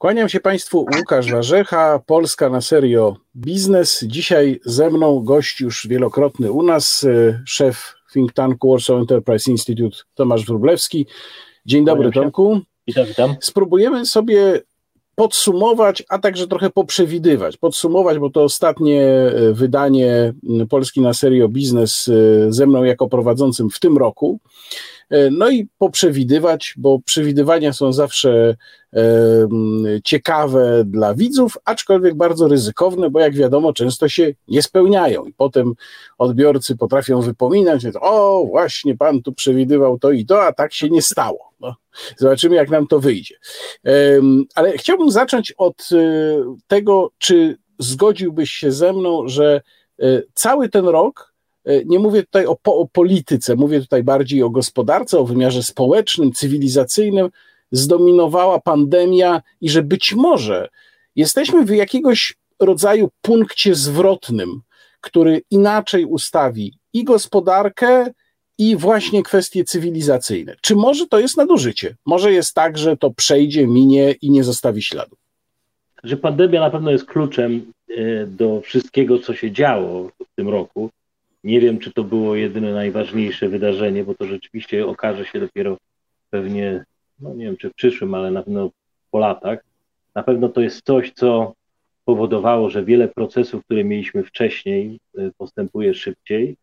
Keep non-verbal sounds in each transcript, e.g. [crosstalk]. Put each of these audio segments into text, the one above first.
Kłaniam się Państwu, Łukasz Warzecha, Polska na serio biznes. Dzisiaj ze mną gość już wielokrotny u nas, e, szef think tanku Warsaw Enterprise Institute Tomasz Wróblewski. Dzień dobry Tomku. Witam, witam. Spróbujemy sobie podsumować, a także trochę poprzewidywać. Podsumować, bo to ostatnie e, wydanie Polski na serio biznes e, ze mną jako prowadzącym w tym roku. E, no i poprzewidywać, bo przewidywania są zawsze e, ciekawe dla widzów, aczkolwiek bardzo ryzykowne, bo jak wiadomo, często się nie spełniają i potem odbiorcy potrafią wypominać, że o, właśnie pan tu przewidywał to i to, a tak się nie stało. No, zobaczymy, jak nam to wyjdzie. E, ale chciałbym zacząć od tego, czy zgodziłbyś się ze mną, że cały ten rok nie mówię tutaj o, o, polityce, mówię tutaj bardziej o gospodarce, o wymiarze społecznym, cywilizacyjnym. Zdominowała pandemia i że być może jesteśmy w jakiegoś rodzaju punkcie zwrotnym, który inaczej ustawi i gospodarkę, i właśnie kwestie cywilizacyjne. Czy może to jest nadużycie? Może jest tak, że to przejdzie, minie i nie zostawi śladu? Że pandemia na pewno jest kluczem e, do wszystkiego, co się działo w tym roku. Nie wiem, czy to było jedyne najważniejsze wydarzenie, bo to rzeczywiście okaże się dopiero pewnie, no nie wiem, czy w przyszłym, ale na pewno po latach. Na pewno to jest coś, co powodowało, że wiele procesów, które mieliśmy wcześniej, e, postępuje szybciej.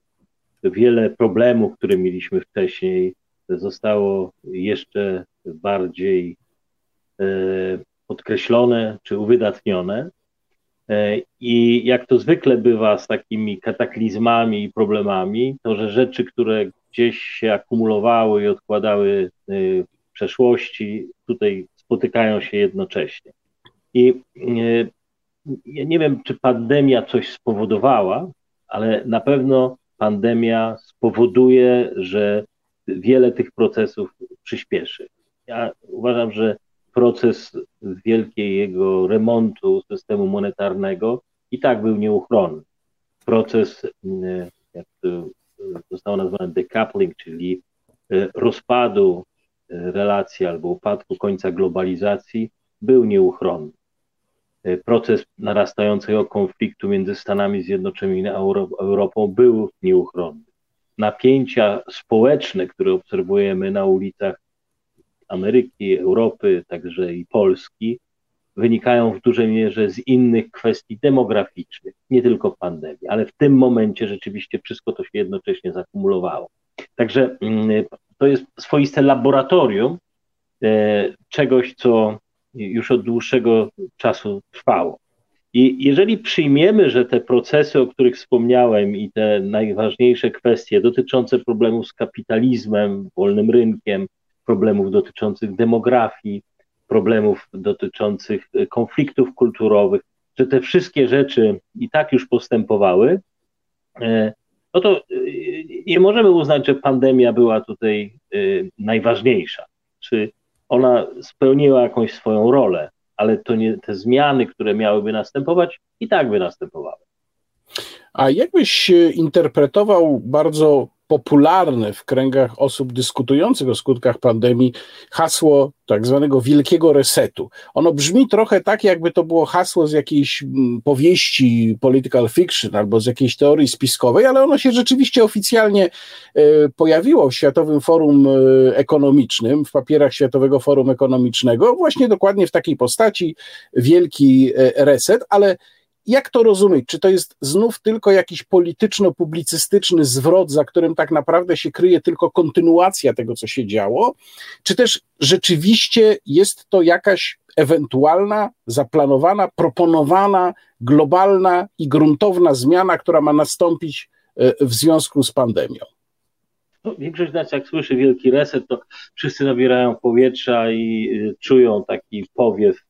Wiele problemów, które mieliśmy wcześniej, zostało jeszcze bardziej e, podkreślone czy uwydatnione. E, I jak to zwykle bywa z takimi kataklizmami i problemami, to że rzeczy, które gdzieś się akumulowały i odkładały e, w przeszłości, tutaj spotykają się jednocześnie. I e, ja nie wiem, czy pandemia coś spowodowała, ale na pewno pandemia spowoduje, że wiele tych procesów przyspieszy. Ja uważam, że proces wielkiego remontu systemu monetarnego i tak był nieuchronny. Proces, mm, jak to zostało nazwane decoupling, czyli e, rozpadu relacji albo upadku końca globalizacji, był nieuchronny. Proces narastającego konfliktu między Stanami Zjednoczonymi a Europą był nieuchronny. Napięcia społeczne, które obserwujemy na ulicach Ameryki, Europy, także i Polski, wynikają w dużej mierze z innych kwestii demograficznych, nie tylko pandemii, ale w tym momencie rzeczywiście wszystko to się jednocześnie zakumulowało. Także mm, to jest swoiste laboratorium e, czegoś, co już od dłuższego czasu trwało. I jeżeli przyjmiemy, że te procesy, o których wspomniałem, i te najważniejsze kwestie dotyczące problemów z kapitalizmem, wolnym rynkiem, problemów dotyczących demografii, problemów dotyczących e, konfliktów kulturowych, że te wszystkie rzeczy i tak już postępowały, e, no to e, nie możemy uznać, że pandemia była tutaj najważniejsza. Czy ona spełniła jakąś swoją rolę, ale to nie te zmiany, które miałyby następować, i tak by następowały. A jakbyś interpretował bardzo popularne w kręgach osób dyskutujących o skutkach pandemii hasło tak zwanego wielkiego resetu. Ono brzmi trochę tak, jakby to było hasło z jakiejś mm, powieści political fiction albo z jakiejś teorii spiskowej, ale ono się rzeczywiście oficjalnie e, pojawiło w Światowym Forum e, Ekonomicznym, w papierach Światowego Forum Ekonomicznego, właśnie dokładnie w takiej postaci wielki e, reset, ale jak to rozumieć? Czy to jest znów tylko jakiś polityczno-publicystyczny zwrot, za którym tak naprawdę się kryje tylko kontynuacja tego, co się działo? Czy też rzeczywiście jest to jakaś ewentualna, zaplanowana, proponowana, globalna i gruntowna zmiana, która ma nastąpić e, w związku z pandemią? No, większość nas, jak słyszy wielki reset, to wszyscy nabierają powietrza i y, czują taki powiew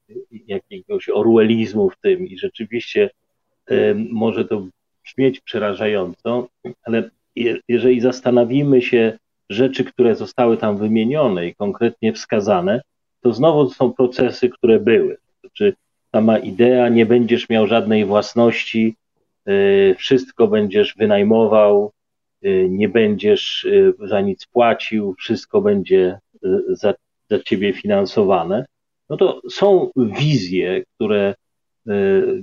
jakiegoś orwellizmu w tym i rzeczywiście y, może to brzmieć przerażająco, ale je, jeżeli zastanowimy się rzeczy, które zostały tam wymienione i konkretnie wskazane, to znowu są procesy, które były. Znaczy, sama idea, nie będziesz miał żadnej własności, y, wszystko będziesz wynajmował, nie będziesz y, za nic płacił, wszystko będzie y, za, za ciebie finansowane. no to są wizje, które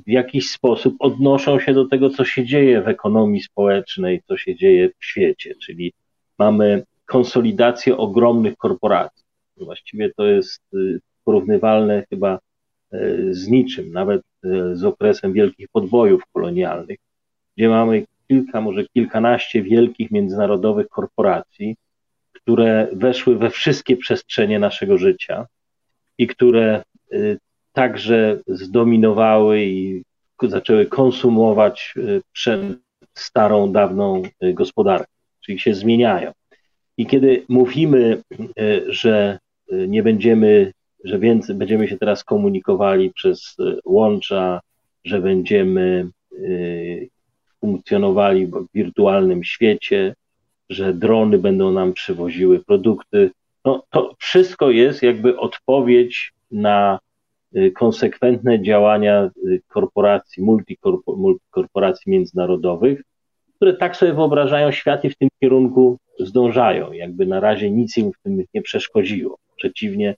w jakiś sposób odnoszą się do tego, co się dzieje w ekonomii społecznej, co się dzieje w świecie, czyli mamy konsolidację ogromnych korporacji. Właściwie to jest porównywalne chyba z niczym, nawet z okresem wielkich podbojów kolonialnych, gdzie mamy kilka, może kilkanaście wielkich międzynarodowych korporacji, które weszły we wszystkie przestrzenie naszego życia i które y, także zdominowały i zaczęły konsumować y, starą, dawną y, gospodarkę, czyli się zmieniają. I kiedy mówimy, że nie będziemy, że więcej będziemy się teraz komunikowali przez łącza, że będziemy funkcjonowali w wirtualnym świecie, że drony będą nam przywoziły produkty. No, to wszystko jest jakby odpowiedź na y, konsekwentne działania y, korporacji, multikorporacji międzynarodowych, które tak sobie wyobrażają świat i w tym kierunku zdążają. Jakby na razie nic im w tym nie przeszkodziło. Przeciwnie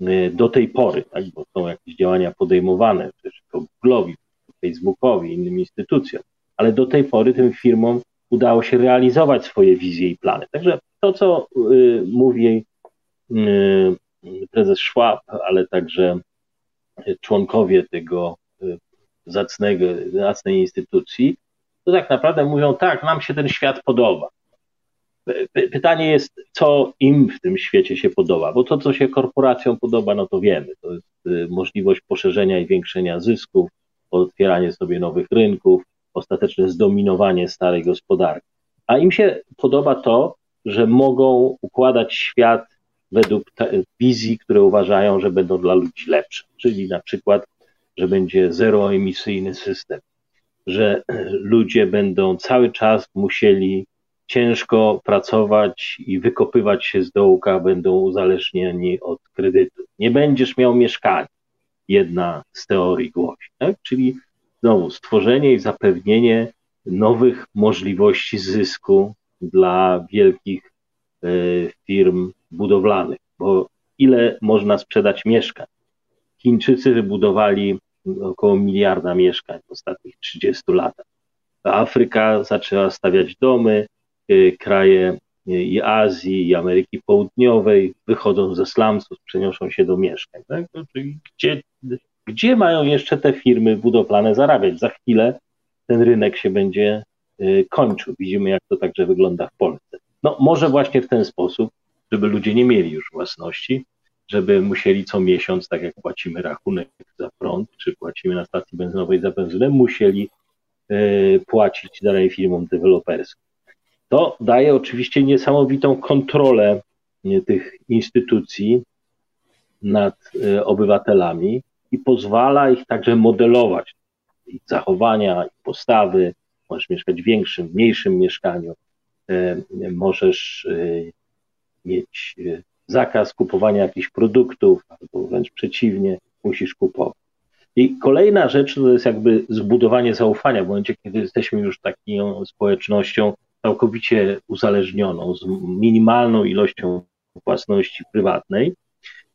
y, do tej pory, tak, bo są jakieś działania podejmowane przecież Google'owi, Facebookowi, innym instytucjom, ale do tej pory tym firmom udało się realizować swoje wizje i plany. Także to, co y, mówi y, prezes Schwab, ale także członkowie tego y, zacnego, zacnej instytucji, to tak naprawdę mówią, tak, nam się ten świat podoba. Pytanie jest, co im w tym świecie się podoba, bo to, co się korporacjom podoba, no to wiemy. To jest możliwość poszerzenia i większenia zysków, otwieranie sobie nowych rynków, ostateczne zdominowanie starej gospodarki. A im się podoba to, że mogą układać świat według wizji, które uważają, że będą dla ludzi lepsze. Czyli na przykład, że będzie zeroemisyjny system, że ludzie będą cały czas musieli ciężko pracować i wykopywać się z dołka, będą uzależnieni od kredytu. Nie będziesz miał mieszkania. Jedna z teorii głosi. Tak? Czyli znowu stworzenie i zapewnienie nowych możliwości zysku dla wielkich e, firm budowlanych, bo ile można sprzedać mieszkań? Chińczycy wybudowali około miliarda mieszkań w ostatnich 30 latach. Afryka zaczęła stawiać domy, e, kraje e, i Azji, i Ameryki Południowej wychodzą ze slumsów, przeniosą się do mieszkań. Tak? Czyli gdzie gdzie mają jeszcze te firmy budowlane zarabiać? Za chwilę ten rynek się będzie y, kończył. Widzimy, jak to także wygląda w Polsce. No, może właśnie w ten sposób, żeby ludzie nie mieli już własności, żeby musieli co miesiąc, tak jak płacimy rachunek za prąd, czy płacimy na stacji benzynowej za benzynę, musieli y, płacić dalej firmom deweloperskim. To daje oczywiście niesamowitą kontrolę y, tych instytucji nad obywatelami, i pozwala ich także modelować. Ich zachowania, ich postawy. Możesz mieszkać w większym, mniejszym mieszkaniu. E, możesz e, mieć e, zakaz kupowania jakichś produktów, albo wręcz przeciwnie, musisz kupować. I kolejna rzecz to jest jakby zbudowanie zaufania w momencie, kiedy jesteśmy już taką społecznością całkowicie uzależnioną, z minimalną ilością własności prywatnej,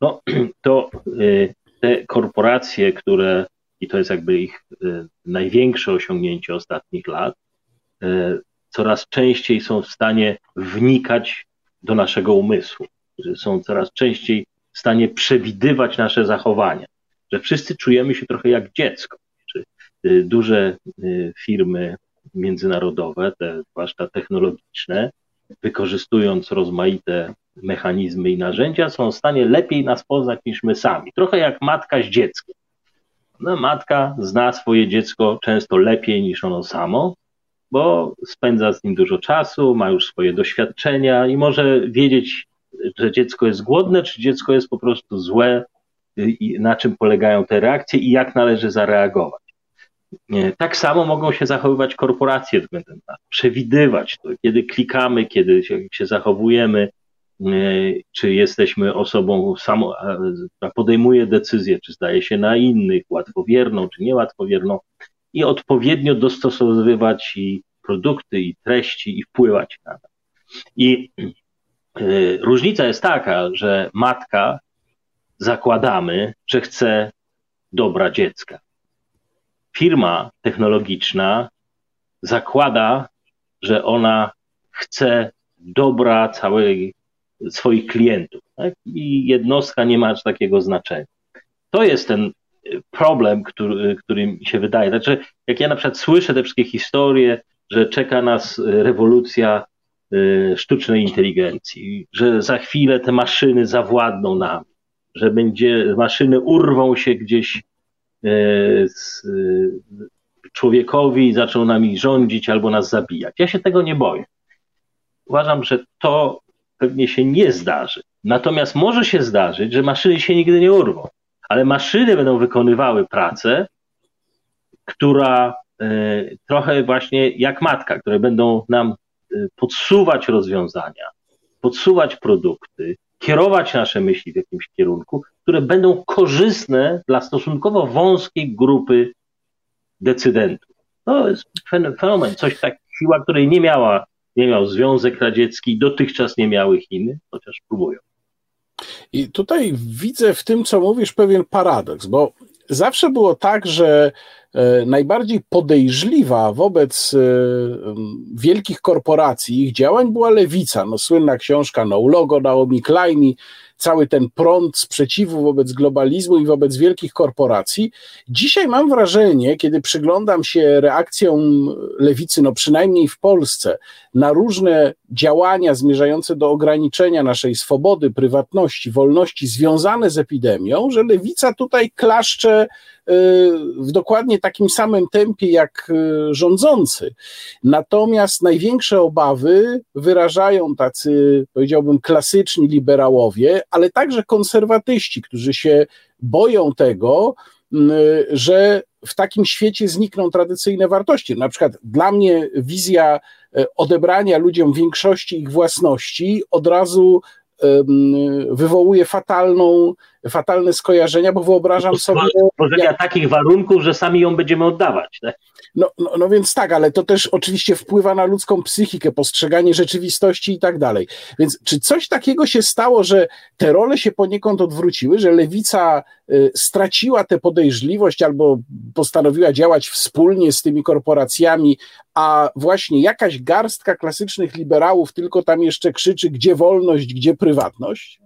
no [clears throat] to te korporacje, które, i to jest jakby ich e, największe osiągnięcie ostatnich lat, e, coraz częściej są w stanie wnikać do naszego umysłu, że są coraz częściej w stanie przewidywać nasze zachowania, że wszyscy czujemy się trochę jak dziecko. E, duże firmy międzynarodowe, te zwłaszcza technologiczne, wykorzystując rozmaite mechanizmy i narzędzia, są w stanie lepiej nas poznać niż my sami. Trochę jak matka z dzieckiem. No, matka zna swoje dziecko często lepiej niż ono samo, bo spędza z nim dużo czasu, ma już swoje doświadczenia i może wiedzieć, że dziecko jest głodne, czy dziecko jest po prostu złe, i na czym polegają te reakcje i jak należy zareagować. Tak samo mogą się zachowywać korporacje względem nas, przewidywać to, kiedy klikamy, kiedy się, zachowujemy, czy jesteśmy osobą, samo, która podejmuje decyzje, czy zdaje się na innych, łatwowierną, czy niełatwowierną, i odpowiednio dostosowywać i produkty, i treści, i wpływać na to. I e, różnica jest taka, że matka zakładamy, że chce dobra dziecka. Firma technologiczna zakłada, że ona chce dobra całej swoich klientów. Tak? I jednostka nie ma aż takiego znaczenia. To jest ten problem, który, który mi się wydaje. Znaczy, jak ja na przykład słyszę te wszystkie historie, że czeka nas rewolucja y, sztucznej inteligencji, że za chwilę te maszyny zawładną nami, że będzie, maszyny urwą się gdzieś z, człowiekowi i zaczną nami rządzić albo nas zabijać. Ja się tego nie boję. Uważam, że to pewnie się nie zdarzy. Natomiast może się zdarzyć, że maszyny się nigdy nie urwą ale maszyny będą wykonywały pracę, która e, trochę właśnie jak matka, które będą nam e, podsuwać rozwiązania, podsuwać produkty, kierować nasze myśli w jakimś kierunku, które będą korzystne dla stosunkowo wąskiej grupy decydentów. To jest fenomen, coś tak, siła, której nie miała, nie miał Związek Radziecki, dotychczas nie miały Chiny, chociaż próbują. I tutaj widzę w tym, co mówisz, pewien paradoks, bo zawsze było tak, że najbardziej podejrzliwa wobec e, wielkich korporacji, ich działań była lewica. No, słynna książka No Logo Naomi Klein cały ten prąd sprzeciwu wobec globalizmu i wobec wielkich korporacji. Dzisiaj mam wrażenie, kiedy przyglądam się reakcjom lewicy, no przynajmniej w Polsce, na różne działania zmierzające do ograniczenia naszej swobody, prywatności, wolności związane z epidemią, że lewica tutaj klaszcze w dokładnie takim samym tempie jak y, rządzący. Natomiast największe obawy wyrażają tacy, powiedziałbym, klasyczni liberałowie, ale także konserwatyści, którzy się boją tego, y, że w takim świecie znikną tradycyjne wartości. Na przykład dla mnie wizja y, odebrania ludziom większości ich własności od razu wywołuje fatalną, fatalne skojarzenia, bo wyobrażam sobie. Tworzenia jak... takich warunków, że sami ją będziemy oddawać. Tak? No, no, no więc tak, ale to też oczywiście wpływa na ludzką psychikę, postrzeganie rzeczywistości i tak dalej. Więc czy coś takiego się stało, że te role się poniekąd odwróciły, że lewica y, straciła tę podejrzliwość albo postanowiła działać wspólnie z tymi korporacjami, a właśnie jakaś garstka klasycznych liberałów tylko tam jeszcze krzyczy, gdzie wolność, gdzie prywatność?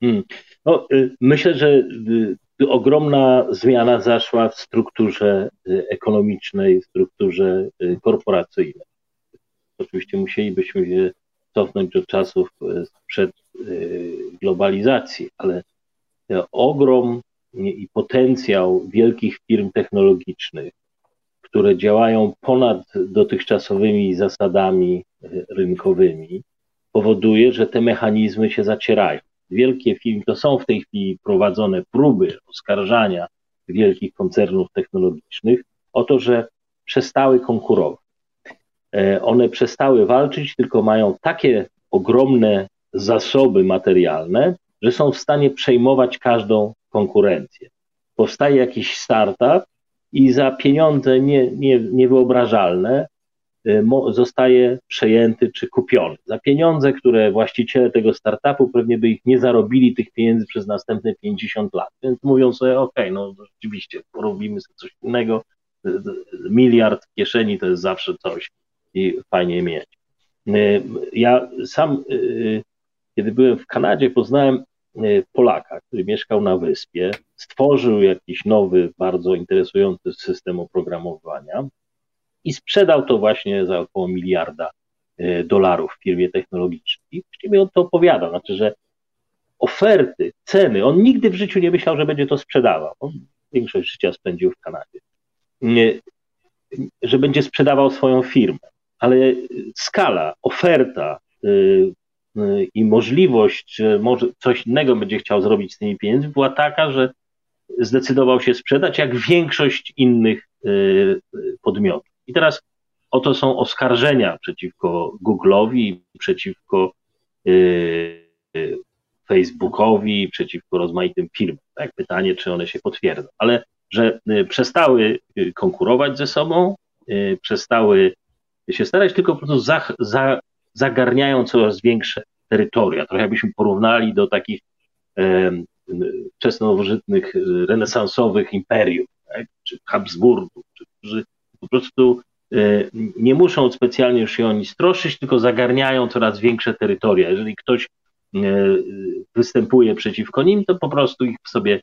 Hmm. No, y, myślę, że y, ogromna zmiana zaszła w strukturze y, ekonomicznej, w strukturze korporacyjnej. Oczywiście musielibyśmy się cofnąć do czasów przed globalizacji, ale ogrom i potencjał wielkich firm technologicznych, które działają ponad dotychczasowymi zasadami rynkowymi, powoduje, że te mechanizmy się zacierają wielkie firmy, to są w tej chwili prowadzone próby oskarżania wielkich koncernów technologicznych o to, że przestały konkurować. E, one przestały walczyć, tylko mają takie ogromne zasoby materialne, że są w stanie przejmować każdą konkurencję. Powstaje jakiś startup i za pieniądze nie, nie, niewyobrażalne zostaje przejęty czy kupiony. Za pieniądze, które właściciele tego startupu pewnie by ich nie zarobili tych pieniędzy przez następne 50 lat. Więc mówią sobie, ok, no rzeczywiście, porobimy sobie coś innego, y, y, miliard w kieszeni to jest zawsze coś i fajnie mieć. Ja sam, kiedy byłem w Kanadzie, poznałem Polaka, który mieszkał na wyspie, stworzył jakiś nowy, bardzo interesujący system oprogramowania i sprzedał to właśnie za około miliarda e, dolarów firmie technologicznej. I właściwie on to opowiada, znaczy, że oferty, ceny, on nigdy w życiu nie myślał, że będzie to sprzedawał. On większość życia spędził w Kanadzie. Nie, że będzie sprzedawał swoją firmę, ale skala, oferta yy, yy, i możliwość, że może coś innego będzie chciał zrobić z tymi pieniędzmi, była taka, że zdecydował się sprzedać, jak większość innych yy, podmiotów. I teraz oto są oskarżenia przeciwko Google'owi, przeciwko yy, Facebookowi, przeciwko rozmaitym firmom. Tak? Pytanie, czy one się potwierdzą. Ale że y, przestały y, konkurować ze sobą, y, przestały się starać, tylko po prostu za, za, zagarniają coraz większe terytoria. Trochę jakbyśmy porównali do takich wczesnowożytnych, renesansowych imperiów, tak? czy Habsburgów, czy, którzy po prostu nie muszą specjalnie już się oni stroszyć, tylko zagarniają coraz większe terytoria. Jeżeli ktoś występuje przeciwko nim, to po prostu ich sobie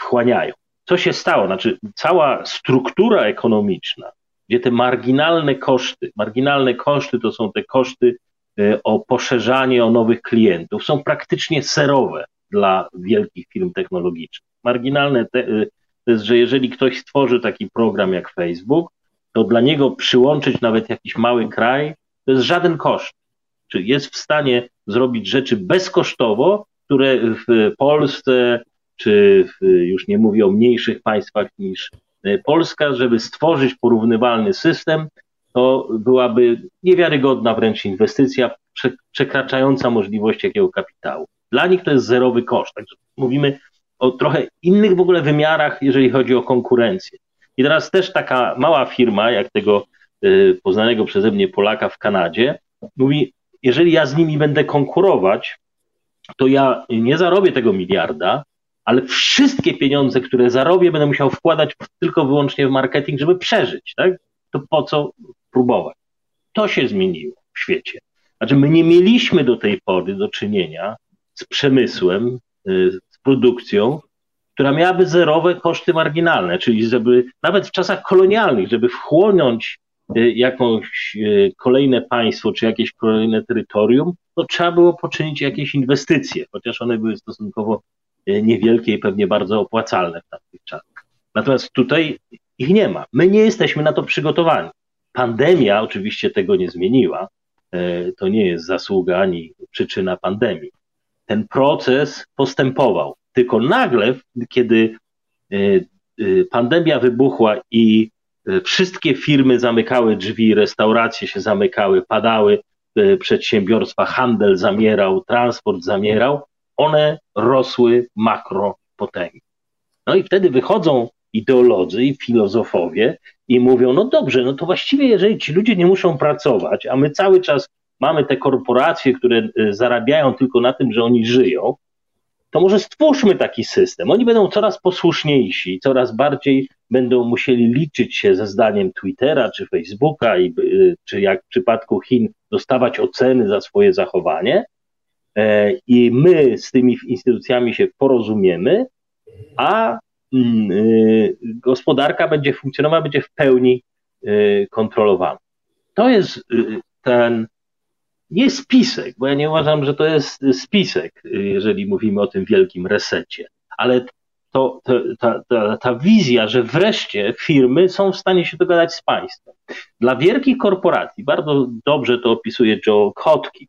wchłaniają. Co się stało? Znaczy, cała struktura ekonomiczna, gdzie te marginalne koszty, marginalne koszty to są te koszty o poszerzanie o nowych klientów, są praktycznie serowe dla wielkich firm technologicznych. Marginalne te, to jest, że jeżeli ktoś stworzy taki program jak Facebook, to dla niego przyłączyć nawet jakiś mały kraj, to jest żaden koszt. Czy jest w stanie zrobić rzeczy bezkosztowo, które w Polsce, czy w, już nie mówię o mniejszych państwach niż e, Polska, żeby stworzyć porównywalny system, to byłaby niewiarygodna wręcz inwestycja, przekraczająca możliwość jakiego kapitału. Dla nich to jest zerowy koszt. Także mówimy o trochę innych w ogóle wymiarach, jeżeli chodzi o konkurencję. I teraz też taka mała firma, jak tego e, poznanego przeze mnie Polaka w Kanadzie, mówi: Jeżeli ja z nimi będę konkurować, to ja nie zarobię tego miliarda, ale wszystkie pieniądze, które zarobię, będę musiał wkładać tylko wyłącznie w marketing, żeby przeżyć, tak? To po co próbować? To się zmieniło w świecie. Znaczy, my nie mieliśmy do tej pory do czynienia z przemysłem, y, produkcją, która miałaby zerowe koszty marginalne, czyli żeby nawet w czasach kolonialnych, żeby wchłonąć y, jakąś y, kolejne państwo czy jakieś kolejne terytorium, to trzeba było poczynić jakieś inwestycje, chociaż one były stosunkowo E, niewielkie i pewnie bardzo opłacalne w tamtych czasach. Natomiast tutaj ich nie ma. My nie jesteśmy na to przygotowani. Pandemia oczywiście tego nie zmieniła. E, to nie jest zasługa ani przyczyna pandemii. Ten proces postępował. Tylko nagle, kiedy e, pandemia wybuchła i wszystkie firmy zamykały drzwi, restauracje się zamykały, padały przedsiębiorstwa, handel zamierał, transport zamierał, one rosły makropotęgi. No i wtedy wychodzą ideolodzy i filozofowie i mówią, no dobrze, no to właściwie jeżeli ci ludzie nie muszą pracować, a my cały czas mamy te korporacje, które y, zarabiają tylko na tym, że oni żyją, to może stwórzmy taki system. Oni będą coraz posłuszniejsi, coraz bardziej będą musieli liczyć się ze zdaniem Twittera czy Facebooka, i, y, czy jak w przypadku Chin dostawać oceny za swoje zachowanie, E, i my z tymi instytucjami się porozumiemy, a mm, y, gospodarka będzie funkcjonowała, będzie w pełni kontrolowana. To jest ten, nie spisek, bo ja nie uważam, że to jest spisek, jeżeli mówimy o tym wielkim resecie, ale to, to ta, ta, ta wizja, że wreszcie firmy są w stanie się dogadać z państwem. Dla wielkich korporacji, bardzo dobrze to opisuje Joe Kotki,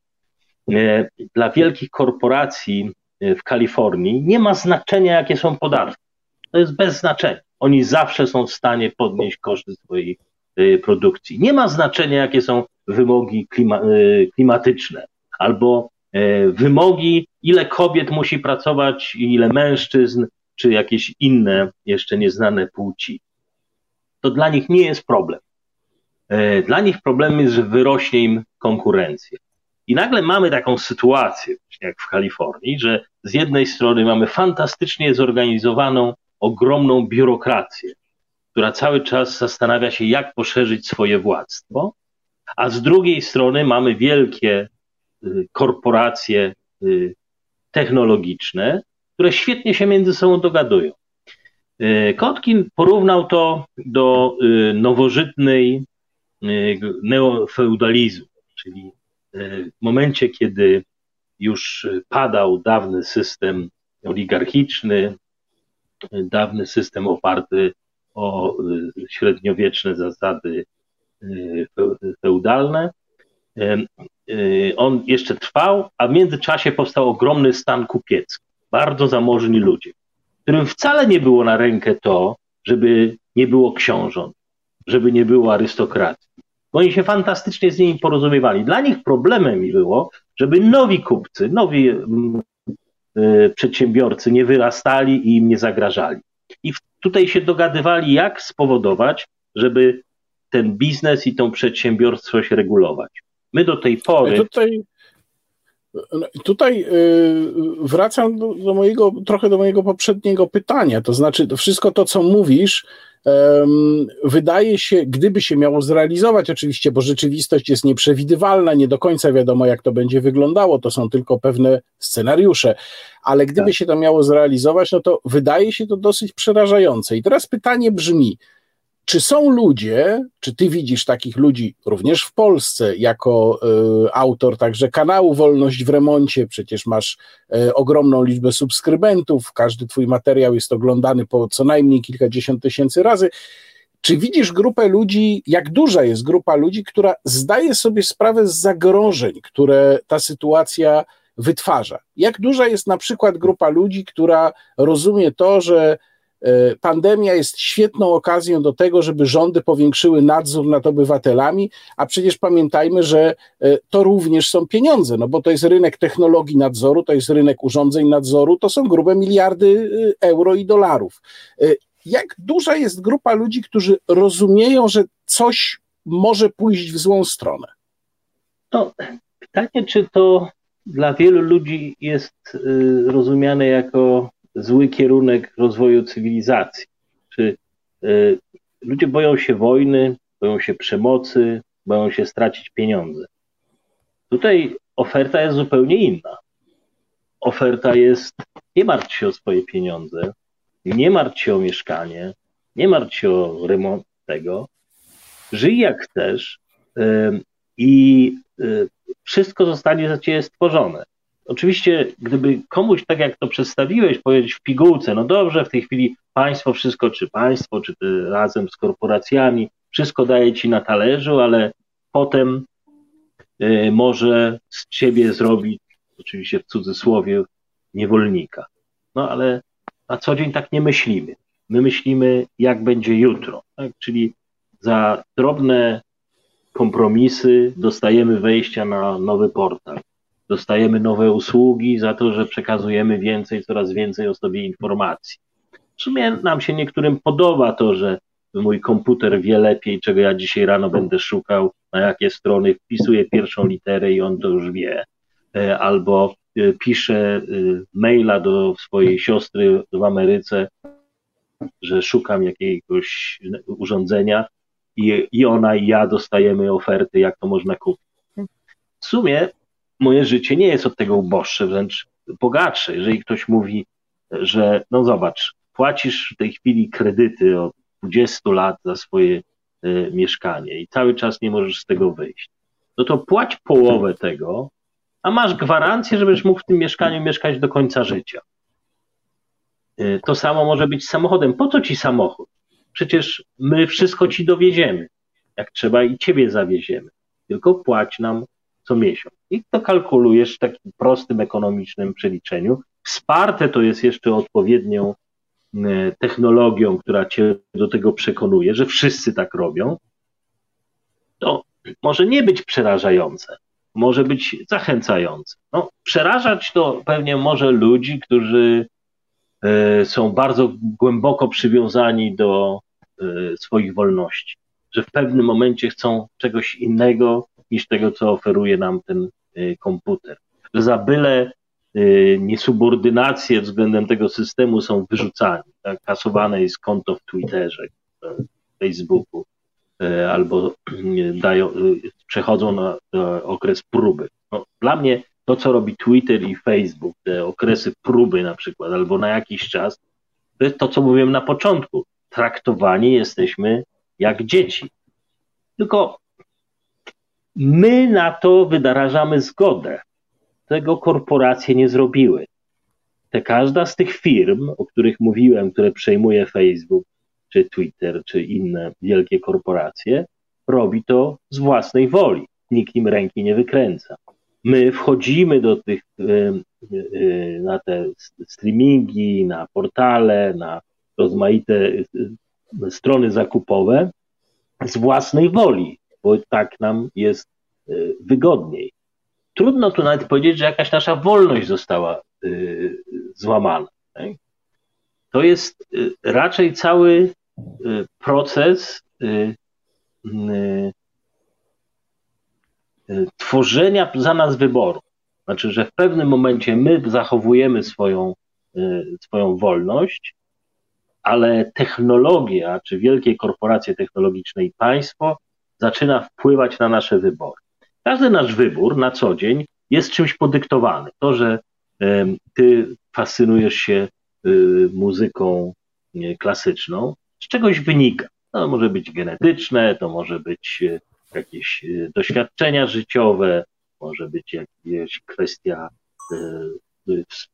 E, dla wielkich korporacji e, w Kalifornii nie ma znaczenia, jakie są podatki. To jest bez znaczenia. Oni zawsze są w stanie podnieść koszty swojej e, produkcji. Nie ma znaczenia, jakie są wymogi klima, klimatyczne albo wymogi, ile kobiet musi pracować, ile mężczyzn, czy jakieś inne jeszcze nieznane płci. To dla nich nie jest problem. Dla nich problemem jest, że wyrośnie im konkurencja. I nagle mamy taką sytuację, jak w Kalifornii, że z jednej strony mamy fantastycznie zorganizowaną, ogromną biurokrację, która cały czas zastanawia się, jak poszerzyć swoje władztwo, a z drugiej strony mamy wielkie y, korporacje y, technologiczne, które świetnie się między sobą dogadują. Y, Kotkin porównał to do nowożytnej neofeudalizmu, czyli w momencie, kiedy już padał dawny system oligarchiczny, dawny system oparty o średniowieczne zasady feudalne, e, on jeszcze trwał, a w międzyczasie powstał ogromny stan kupiecki. Bardzo zamożni ludzie, którym wcale nie było na rękę to, żeby nie było książąt, żeby nie było arystokracji oni się fantastycznie z nimi porozumiewali. Dla nich problemem było, żeby nowi kupcy, nowi y, przedsiębiorcy nie wyrastali i im nie zagrażali. I tutaj się dogadywali, jak spowodować, żeby ten biznes i tą przedsiębiorstwość regulować. My do tej pory. Tutaj, tutaj wracam do, do, mojego, trochę do mojego poprzedniego pytania. To znaczy, to wszystko to, co mówisz, wydaje się, gdyby się miało zrealizować, oczywiście, bo rzeczywistość jest nieprzewidywalna, nie do końca wiadomo, jak to będzie wyglądało, to są tylko pewne scenariusze, ale gdyby tak. się to miało zrealizować, no to wydaje się to dosyć przerażające. I teraz pytanie brzmi, czy są ludzie, czy ty widzisz takich ludzi również w Polsce, jako y, autor także kanału Wolność w Remoncie? Przecież masz y, ogromną liczbę subskrybentów, każdy twój materiał jest oglądany po co najmniej kilkadziesiąt tysięcy razy. Czy widzisz grupę ludzi, jak duża jest grupa ludzi, która zdaje sobie sprawę z zagrożeń, które ta sytuacja wytwarza? Jak duża jest na przykład grupa ludzi, która rozumie to, że pandemia jest świetną okazją do tego, żeby rządy powiększyły nadzór nad obywatelami, a przecież pamiętajmy, że e, to również są pieniądze, no bo to jest rynek technologii nadzoru, to jest rynek urządzeń nadzoru, to są grube miliardy e, euro i dolarów. Jak duża jest grupa ludzi, którzy rozumieją, że coś może pójść w złą stronę? No, pytanie, czy to dla wielu ludzi jest rozumiane jako zły kierunek rozwoju cywilizacji. Czy y, ludzie boją się wojny, boją się przemocy, boją się stracić pieniądze. Tutaj oferta jest zupełnie inna. Oferta jest nie martw się o swoje pieniądze, nie martw się o mieszkanie, nie martw się o remont tego, żyj jak chcesz y, i y, wszystko zostanie za ciebie stworzone. Oczywiście, gdyby komuś, tak jak to przedstawiłeś, powiedzieć w pigułce, no dobrze, w tej chwili państwo wszystko, czy państwo, czy razem z korporacjami, wszystko daje ci na talerzu, ale potem y, może z ciebie zrobić, oczywiście w cudzysłowie, niewolnika. No ale na co dzień tak nie myślimy. My myślimy, jak będzie jutro. Tak? Czyli za drobne kompromisy dostajemy wejścia na nowy portal dostajemy nowe usługi za to, że przekazujemy więcej, coraz więcej o sobie informacji. W sumie nam się niektórym podoba to, że mój komputer wie lepiej, czego ja dzisiaj rano będę szukał, na jakie strony wpisuję pierwszą literę i on to już wie. E, albo e, piszę e, maila do swojej siostry w Ameryce, że szukam jakiegoś urządzenia i, i ona i ja dostajemy oferty, jak to można kupić. W sumie moje życie nie jest od tego uboższe, wręcz bogatsze. Jeżeli ktoś mówi, że no zobacz, płacisz w tej chwili kredyty od 20 lat za swoje y, mieszkanie i cały czas nie możesz z tego wyjść, no to płać połowę tego, a masz gwarancję, że będziesz mógł w tym mieszkaniu mieszkać do końca życia. Y, to samo może być z samochodem. Po co ci samochód? Przecież my wszystko ci dowieziemy. Jak trzeba i ciebie zawieziemy. Tylko płać nam co miesiąc. I to kalkulujesz w takim prostym ekonomicznym przeliczeniu. Wsparte to jest jeszcze odpowiednią e, technologią, która cię do tego przekonuje, że wszyscy tak robią. To może nie być przerażające, może być zachęcające. No, przerażać to pewnie może ludzi, którzy e, są bardzo głęboko przywiązani do e, swoich wolności, że w pewnym momencie chcą czegoś innego niż tego, co oferuje nam ten y, komputer. Za byle y, niesubordynacje względem tego systemu są wyrzucani. Tak? Kasowane jest konto w Twitterze, w Facebooku, albo dają, przechodzą na, na okres próby. No, dla mnie to, co robi Twitter i Facebook, te okresy próby na przykład, albo na jakiś czas, to jest to, co mówiłem na początku. Traktowani jesteśmy jak dzieci. Tylko My na to wyrażamy zgodę. Tego korporacje nie zrobiły. Te każda z tych firm, o których mówiłem, które przejmuje Facebook, czy Twitter, czy inne wielkie korporacje, robi to z własnej woli. Nikt im ręki nie wykręca. My wchodzimy do tych, na te streamingi, na portale, na rozmaite strony zakupowe z własnej woli bo tak nam jest y, wygodniej. Trudno tu nawet powiedzieć, że jakaś nasza wolność została y, złamana. To jest y, raczej cały proces tworzenia za nas wyboru. Znaczy, że w pewnym momencie my zachowujemy swoją, swoją wolność, ale technologia, czy wielkie korporacje technologiczne i państwo zaczyna wpływać na nasze wybory. Każdy nasz wybór na co dzień jest czymś podyktowany. To, że ty fascynujesz się y, muzyką klasyczną, z czegoś wynika. To może być genetyczne, to może być y, jakieś y, doświadczenia życiowe, może być jakaś kwestia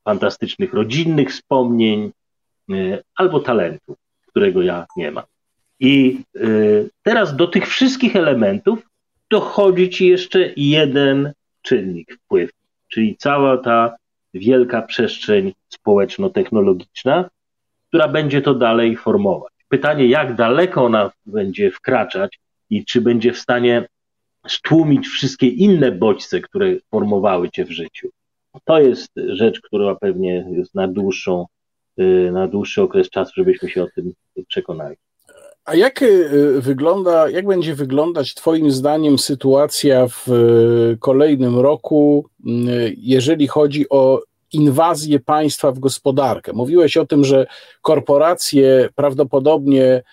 fantastycznych rodzinnych wspomnień albo talentu, którego ja nie mam. I teraz do tych wszystkich elementów dochodzi ci jeszcze jeden czynnik wpływ, czyli cała ta wielka przestrzeń społeczno-technologiczna, która będzie to dalej formować. Pytanie, jak daleko ona będzie wkraczać i czy będzie w stanie stłumić wszystkie inne bodźce, które formowały cię w życiu. To jest rzecz, która pewnie jest na dłuższą, y, na dłuższy okres czasu, żebyśmy się o tym przekonali. A jak y, wygląda, jak będzie wyglądać Twoim zdaniem sytuacja w y, kolejnym roku, y, jeżeli chodzi o inwazję państwa w gospodarkę? Mówiłeś o tym, że korporacje prawdopodobnie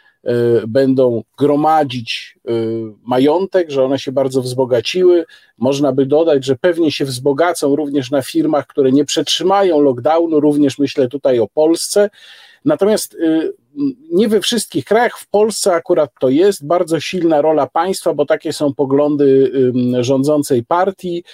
będą gromadzić majątek, że one się bardzo wzbogaciły. Można by dodać, że pewnie się wzbogacą również na firmach, które nie przetrzymają lockdownu, również myślę tutaj o Polsce. Natomiast nie we wszystkich krajach, w Polsce akurat to jest bardzo silna rola państwa, bo takie są poglądy rządzącej partii.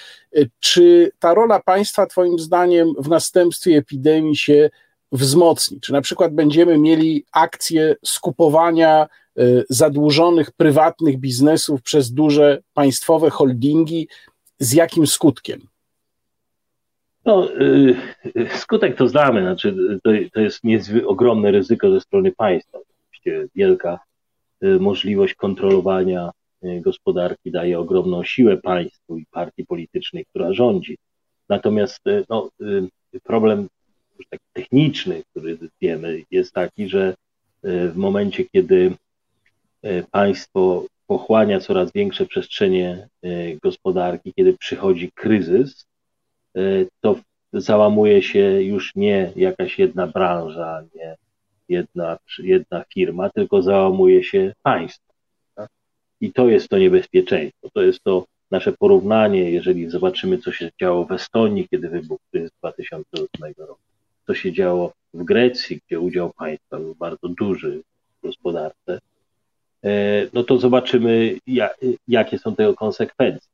Czy ta rola państwa, Twoim zdaniem, w następstwie epidemii się wzmocni? Czy na przykład będziemy mieli akcję skupowania y, zadłużonych prywatnych biznesów przez duże państwowe holdingi? Z jakim skutkiem? No, y, skutek to znamy, znaczy to, to jest niezwykle ogromne ryzyko ze strony państwa. Oczywiście wielka y, możliwość kontrolowania y, gospodarki daje ogromną siłę państwu i partii politycznej, która rządzi. Natomiast no, problem techniczny, który wiemy, jest taki, że w momencie, kiedy państwo pochłania coraz większe przestrzenie gospodarki, kiedy przychodzi kryzys, Y, to załamuje się już nie jakaś jedna branża, nie jedna, jedna firma, tylko załamuje się państwo. I to jest to niebezpieczeństwo. To jest to nasze porównanie, jeżeli zobaczymy, co się działo w Estonii, kiedy wybuchł kryzys 2008 roku, co się działo w Grecji, gdzie udział państwa był bardzo duży w gospodarce, y, no to zobaczymy, jakie są tego konsekwencje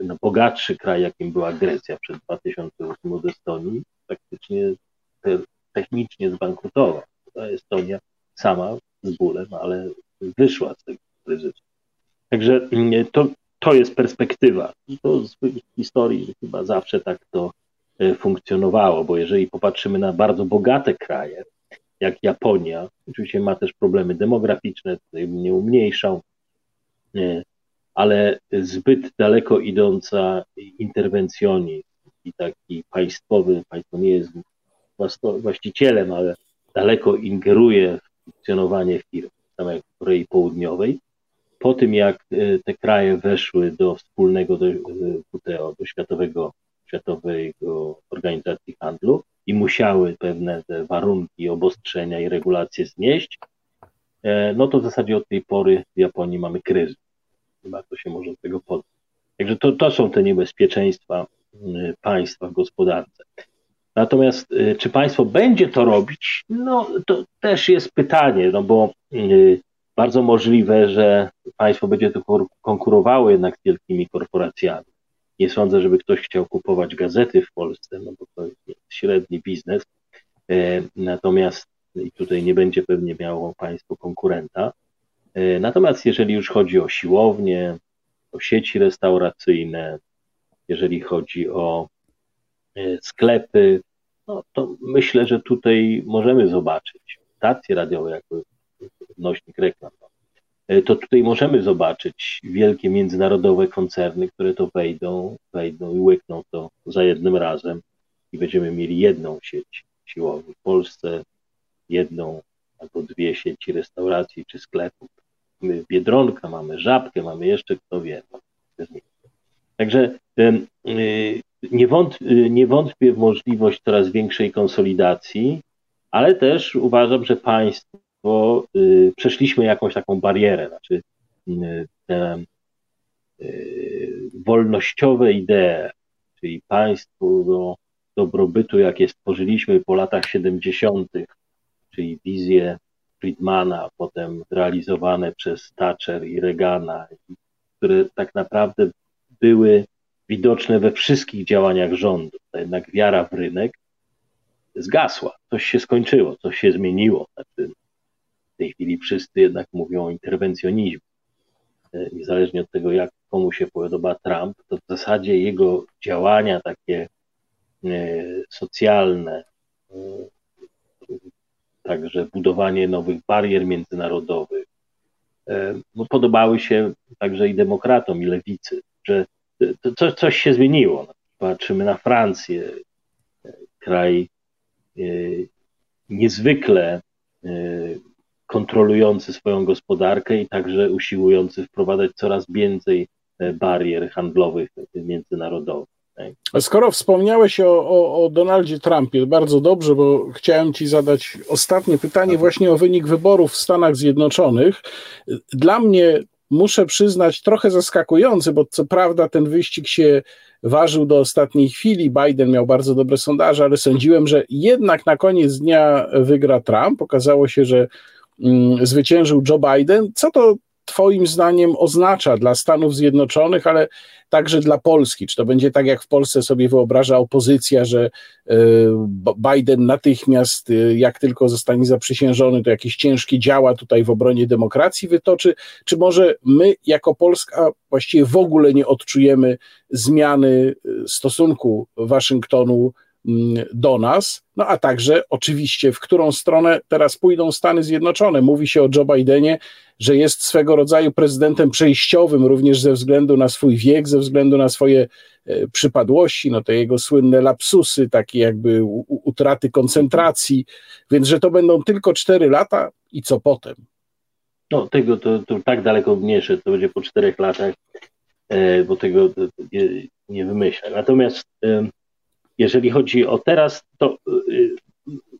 no, bogatszy kraj, jakim była Grecja przed 2008 od Estonii, praktycznie te, technicznie zbankrutował. Estonia sama z bólem, ale wyszła z tego kryzysu. Także mm, to, to jest perspektywa. To w historii chyba zawsze tak to e, funkcjonowało, bo jeżeli popatrzymy na bardzo bogate kraje, jak Japonia, oczywiście ma też problemy demograficzne, tutaj nie umniejszał, e, ale zbyt daleko idąca interwencjonizm i taki państwowy, państwo nie jest właścicielem, ale daleko ingeruje w funkcjonowanie firm, tak jak w Korei Południowej. Po tym, jak e, te kraje weszły do wspólnego do, e, WTO, do Światowego, Światowego Organizacji Handlu i musiały pewne te warunki, obostrzenia i regulacje znieść, e, no to w zasadzie od tej pory w Japonii mamy kryzys bardzo się może od tego podnieść. Także to, to są te niebezpieczeństwa y, państwa w gospodarce. Natomiast y, czy państwo będzie to robić? No to też jest pytanie, no bo y, bardzo możliwe, że państwo będzie tu konkurowało jednak z wielkimi korporacjami. Nie sądzę, żeby ktoś chciał kupować gazety w Polsce, no bo to jest średni biznes. Natomiast i tutaj nie będzie pewnie miało państwo konkurenta. E, natomiast jeżeli już chodzi o siłownie, o sieci restauracyjne, jeżeli chodzi o e, sklepy, no to myślę, że tutaj możemy zobaczyć stacje radiowe jako nośnik reklam. E, to tutaj możemy zobaczyć wielkie międzynarodowe koncerny, które to wejdą, wejdą i łykną to za jednym razem i będziemy mieli jedną sieć siłowni w Polsce, jedną albo dwie sieci restauracji czy sklepów mamy Biedronka, mamy Żabkę, mamy jeszcze kto wie. Także y, nie, wąt, nie wątpię w możliwość coraz większej konsolidacji, ale też uważam, że państwo przeszliśmy jakąś taką barierę, znaczy te wolnościowe idee, czyli państwo do dobrobytu, jakie stworzyliśmy po latach 70., czyli wizje Friedmana, potem realizowane przez Thatcher i Reagana, które tak naprawdę były widoczne we wszystkich działaniach rządu. To jednak wiara w rynek zgasła, coś się skończyło, coś się zmieniło. Znaczy, w tej chwili wszyscy jednak mówią o interwencjonizmie. E, niezależnie od tego, jak komu się podoba Trump, to w zasadzie jego działania takie e, socjalne, e, także budowanie nowych barier międzynarodowych, no, podobały się także i demokratom, i lewicy, że to, coś się zmieniło. Patrzymy na Francję, kraj niezwykle kontrolujący swoją gospodarkę i także usiłujący wprowadzać coraz więcej e, barier handlowych międzynarodowych. Skoro wspomniałeś o, o, o, Donaldzie Trumpie, bardzo dobrze, bo chciałem Ci zadać ostatnie pytanie tak. właśnie o wynik wyborów w Stanach Zjednoczonych. Dla mnie, muszę przyznać, trochę zaskakujący, bo co prawda ten wyścig się ważył do ostatniej chwili. Biden miał bardzo dobre sondaże, ale sądziłem, że jednak na koniec dnia wygra Trump. Okazało się, że Mm, zwyciężył Joe Biden. Co to Twoim zdaniem oznacza dla Stanów Zjednoczonych, ale także dla Polski? Czy to będzie tak, jak w Polsce sobie wyobraża opozycja, że e, Biden natychmiast, e, jak tylko zostanie zaprzysiężony, to jakieś ciężkie działa tutaj w obronie demokracji wytoczy? Czy może my, jako Polska, właściwie w ogóle nie odczujemy zmiany e, stosunku Waszyngtonu do nas, no a także oczywiście w którą stronę teraz pójdą Stany Zjednoczone. Mówi się o Joe Bidenie, że jest swego rodzaju prezydentem przejściowym, również ze względu na swój wiek, ze względu na swoje e, przypadłości, no te jego słynne lapsusy, takie jakby utraty koncentracji, więc że to będą tylko cztery lata i co potem? No tego to, to tak daleko nie szedł, to będzie po czterech latach, e, bo tego nie, nie wymyślę. Natomiast jeżeli chodzi o teraz, to y,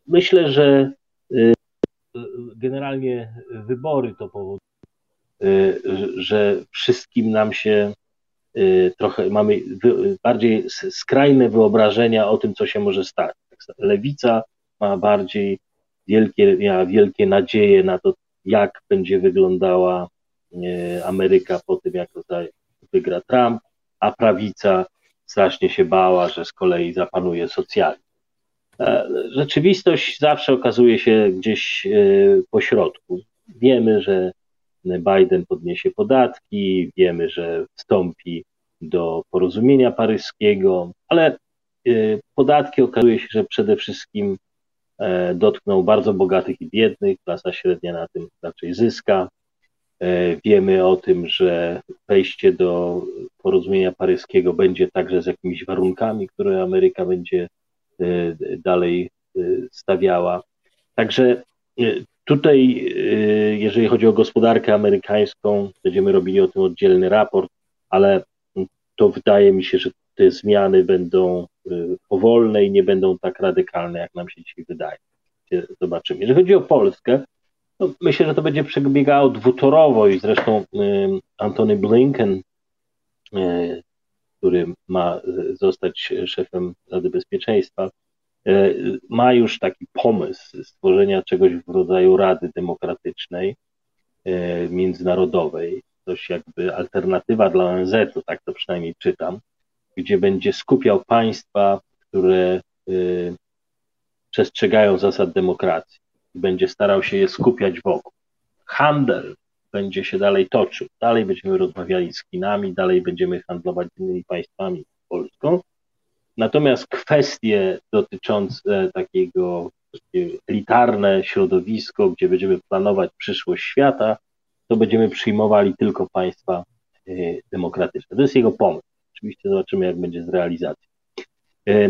myślę, że y, generalnie wybory to powód, y, że wszystkim nam się trochę mamy bardziej skrajne wyobrażenia o tym, co się może stać. Lewica ma bardziej wielkie, miała wielkie nadzieje na to, jak będzie wyglądała Ameryka po tym, jak wygra Trump, a prawica strasznie się bała, że z kolei zapanuje socjalizm. E, rzeczywistość zawsze okazuje się gdzieś e, po środku. Wiemy, że Biden podniesie podatki, wiemy, że wstąpi do porozumienia paryskiego, ale e, podatki okazuje się, że przede wszystkim dotkną bardzo bogatych i biednych, klasa średnia na tym raczej zyska. Wiemy o tym, że wejście do porozumienia paryskiego będzie także z jakimiś warunkami, które Ameryka będzie e, dalej e, stawiała. Także tutaj, jeżeli chodzi o gospodarkę amerykańską, będziemy robili o tym oddzielny raport, ale to wydaje mi się, że te zmiany będą powolne i nie będą tak radykalne, jak nam się dzisiaj wydaje. Zobaczymy. Jeżeli chodzi o Polskę, no, myślę, że to będzie przebiegało dwutorowo i zresztą Antony Blinken, który ma zostać szefem Rady Bezpieczeństwa, y, ma już taki pomysł stworzenia czegoś w rodzaju Rady Demokratycznej, międzynarodowej, coś jakby alternatywa dla ONZ-u, tak to przynajmniej czytam, gdzie będzie skupiał państwa, które przestrzegają zasad demokracji będzie starał się je skupiać wokół. Handel będzie się dalej toczył. Dalej będziemy rozmawiali z Chinami, dalej będziemy handlować z innymi państwami, z Polską. Natomiast kwestie dotyczące takiego elitarne środowisko, gdzie będziemy planować przyszłość świata, to będziemy przyjmowali tylko państwa e, demokratyczne. To jest jego pomysł. Oczywiście zobaczymy, jak będzie z realizacją. E,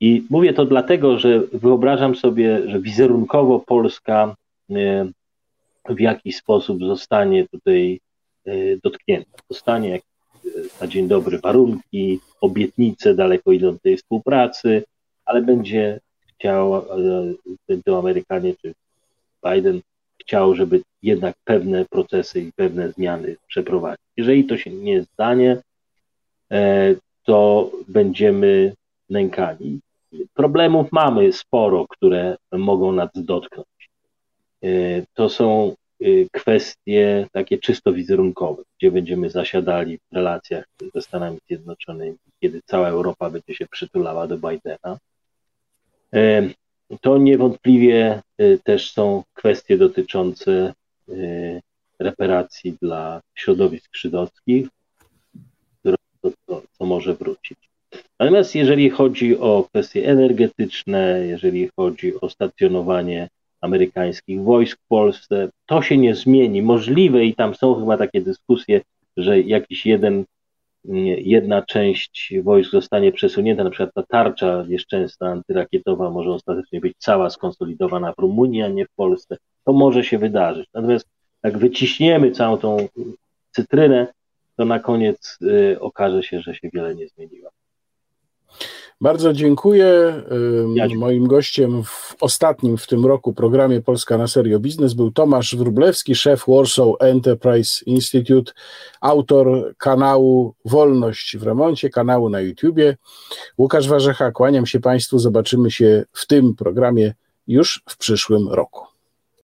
i mówię to dlatego, że wyobrażam sobie, że wizerunkowo Polska e, w jakiś sposób zostanie tutaj e, dotknięta. Dostanie na dzień dobry warunki, obietnice daleko idącej współpracy, ale będzie chciał, e, będą Amerykanie czy Biden chciał, żeby jednak pewne procesy i pewne zmiany przeprowadzić. Jeżeli to się nie zdanie, e, to będziemy nękani. Problemów mamy sporo, które mogą nas dotknąć. E, to są kwestie takie czysto wizerunkowe, gdzie będziemy zasiadali w relacjach ze Stanami Zjednoczonymi, kiedy cała Europa będzie się przytulała do Bidena to niewątpliwie y, też są kwestie dotyczące y, reparacji dla środowisk żydowskich, co może wrócić. Natomiast jeżeli chodzi o kwestie energetyczne, jeżeli chodzi o stacjonowanie amerykańskich wojsk w Polsce, to się nie zmieni. Możliwe i tam są chyba takie dyskusje, że jakiś jeden jedna część wojsk zostanie przesunięta, na przykład ta tarcza nieszczęsna antyrakietowa może ostatecznie być cała skonsolidowana w Rumunii, a nie w Polsce. To może się wydarzyć. Natomiast jak wyciśniemy całą tą cytrynę, to na koniec y, okaże się, że się wiele nie zmieniło. Bardzo dziękuję. Moim gościem w ostatnim w tym roku programie Polska na serio biznes był Tomasz Wrublewski, szef Warsaw Enterprise Institute, autor kanału Wolność w remoncie, kanału na YouTubie. Łukasz Warzecha, kłaniam się Państwu. Zobaczymy się w tym programie już w przyszłym roku.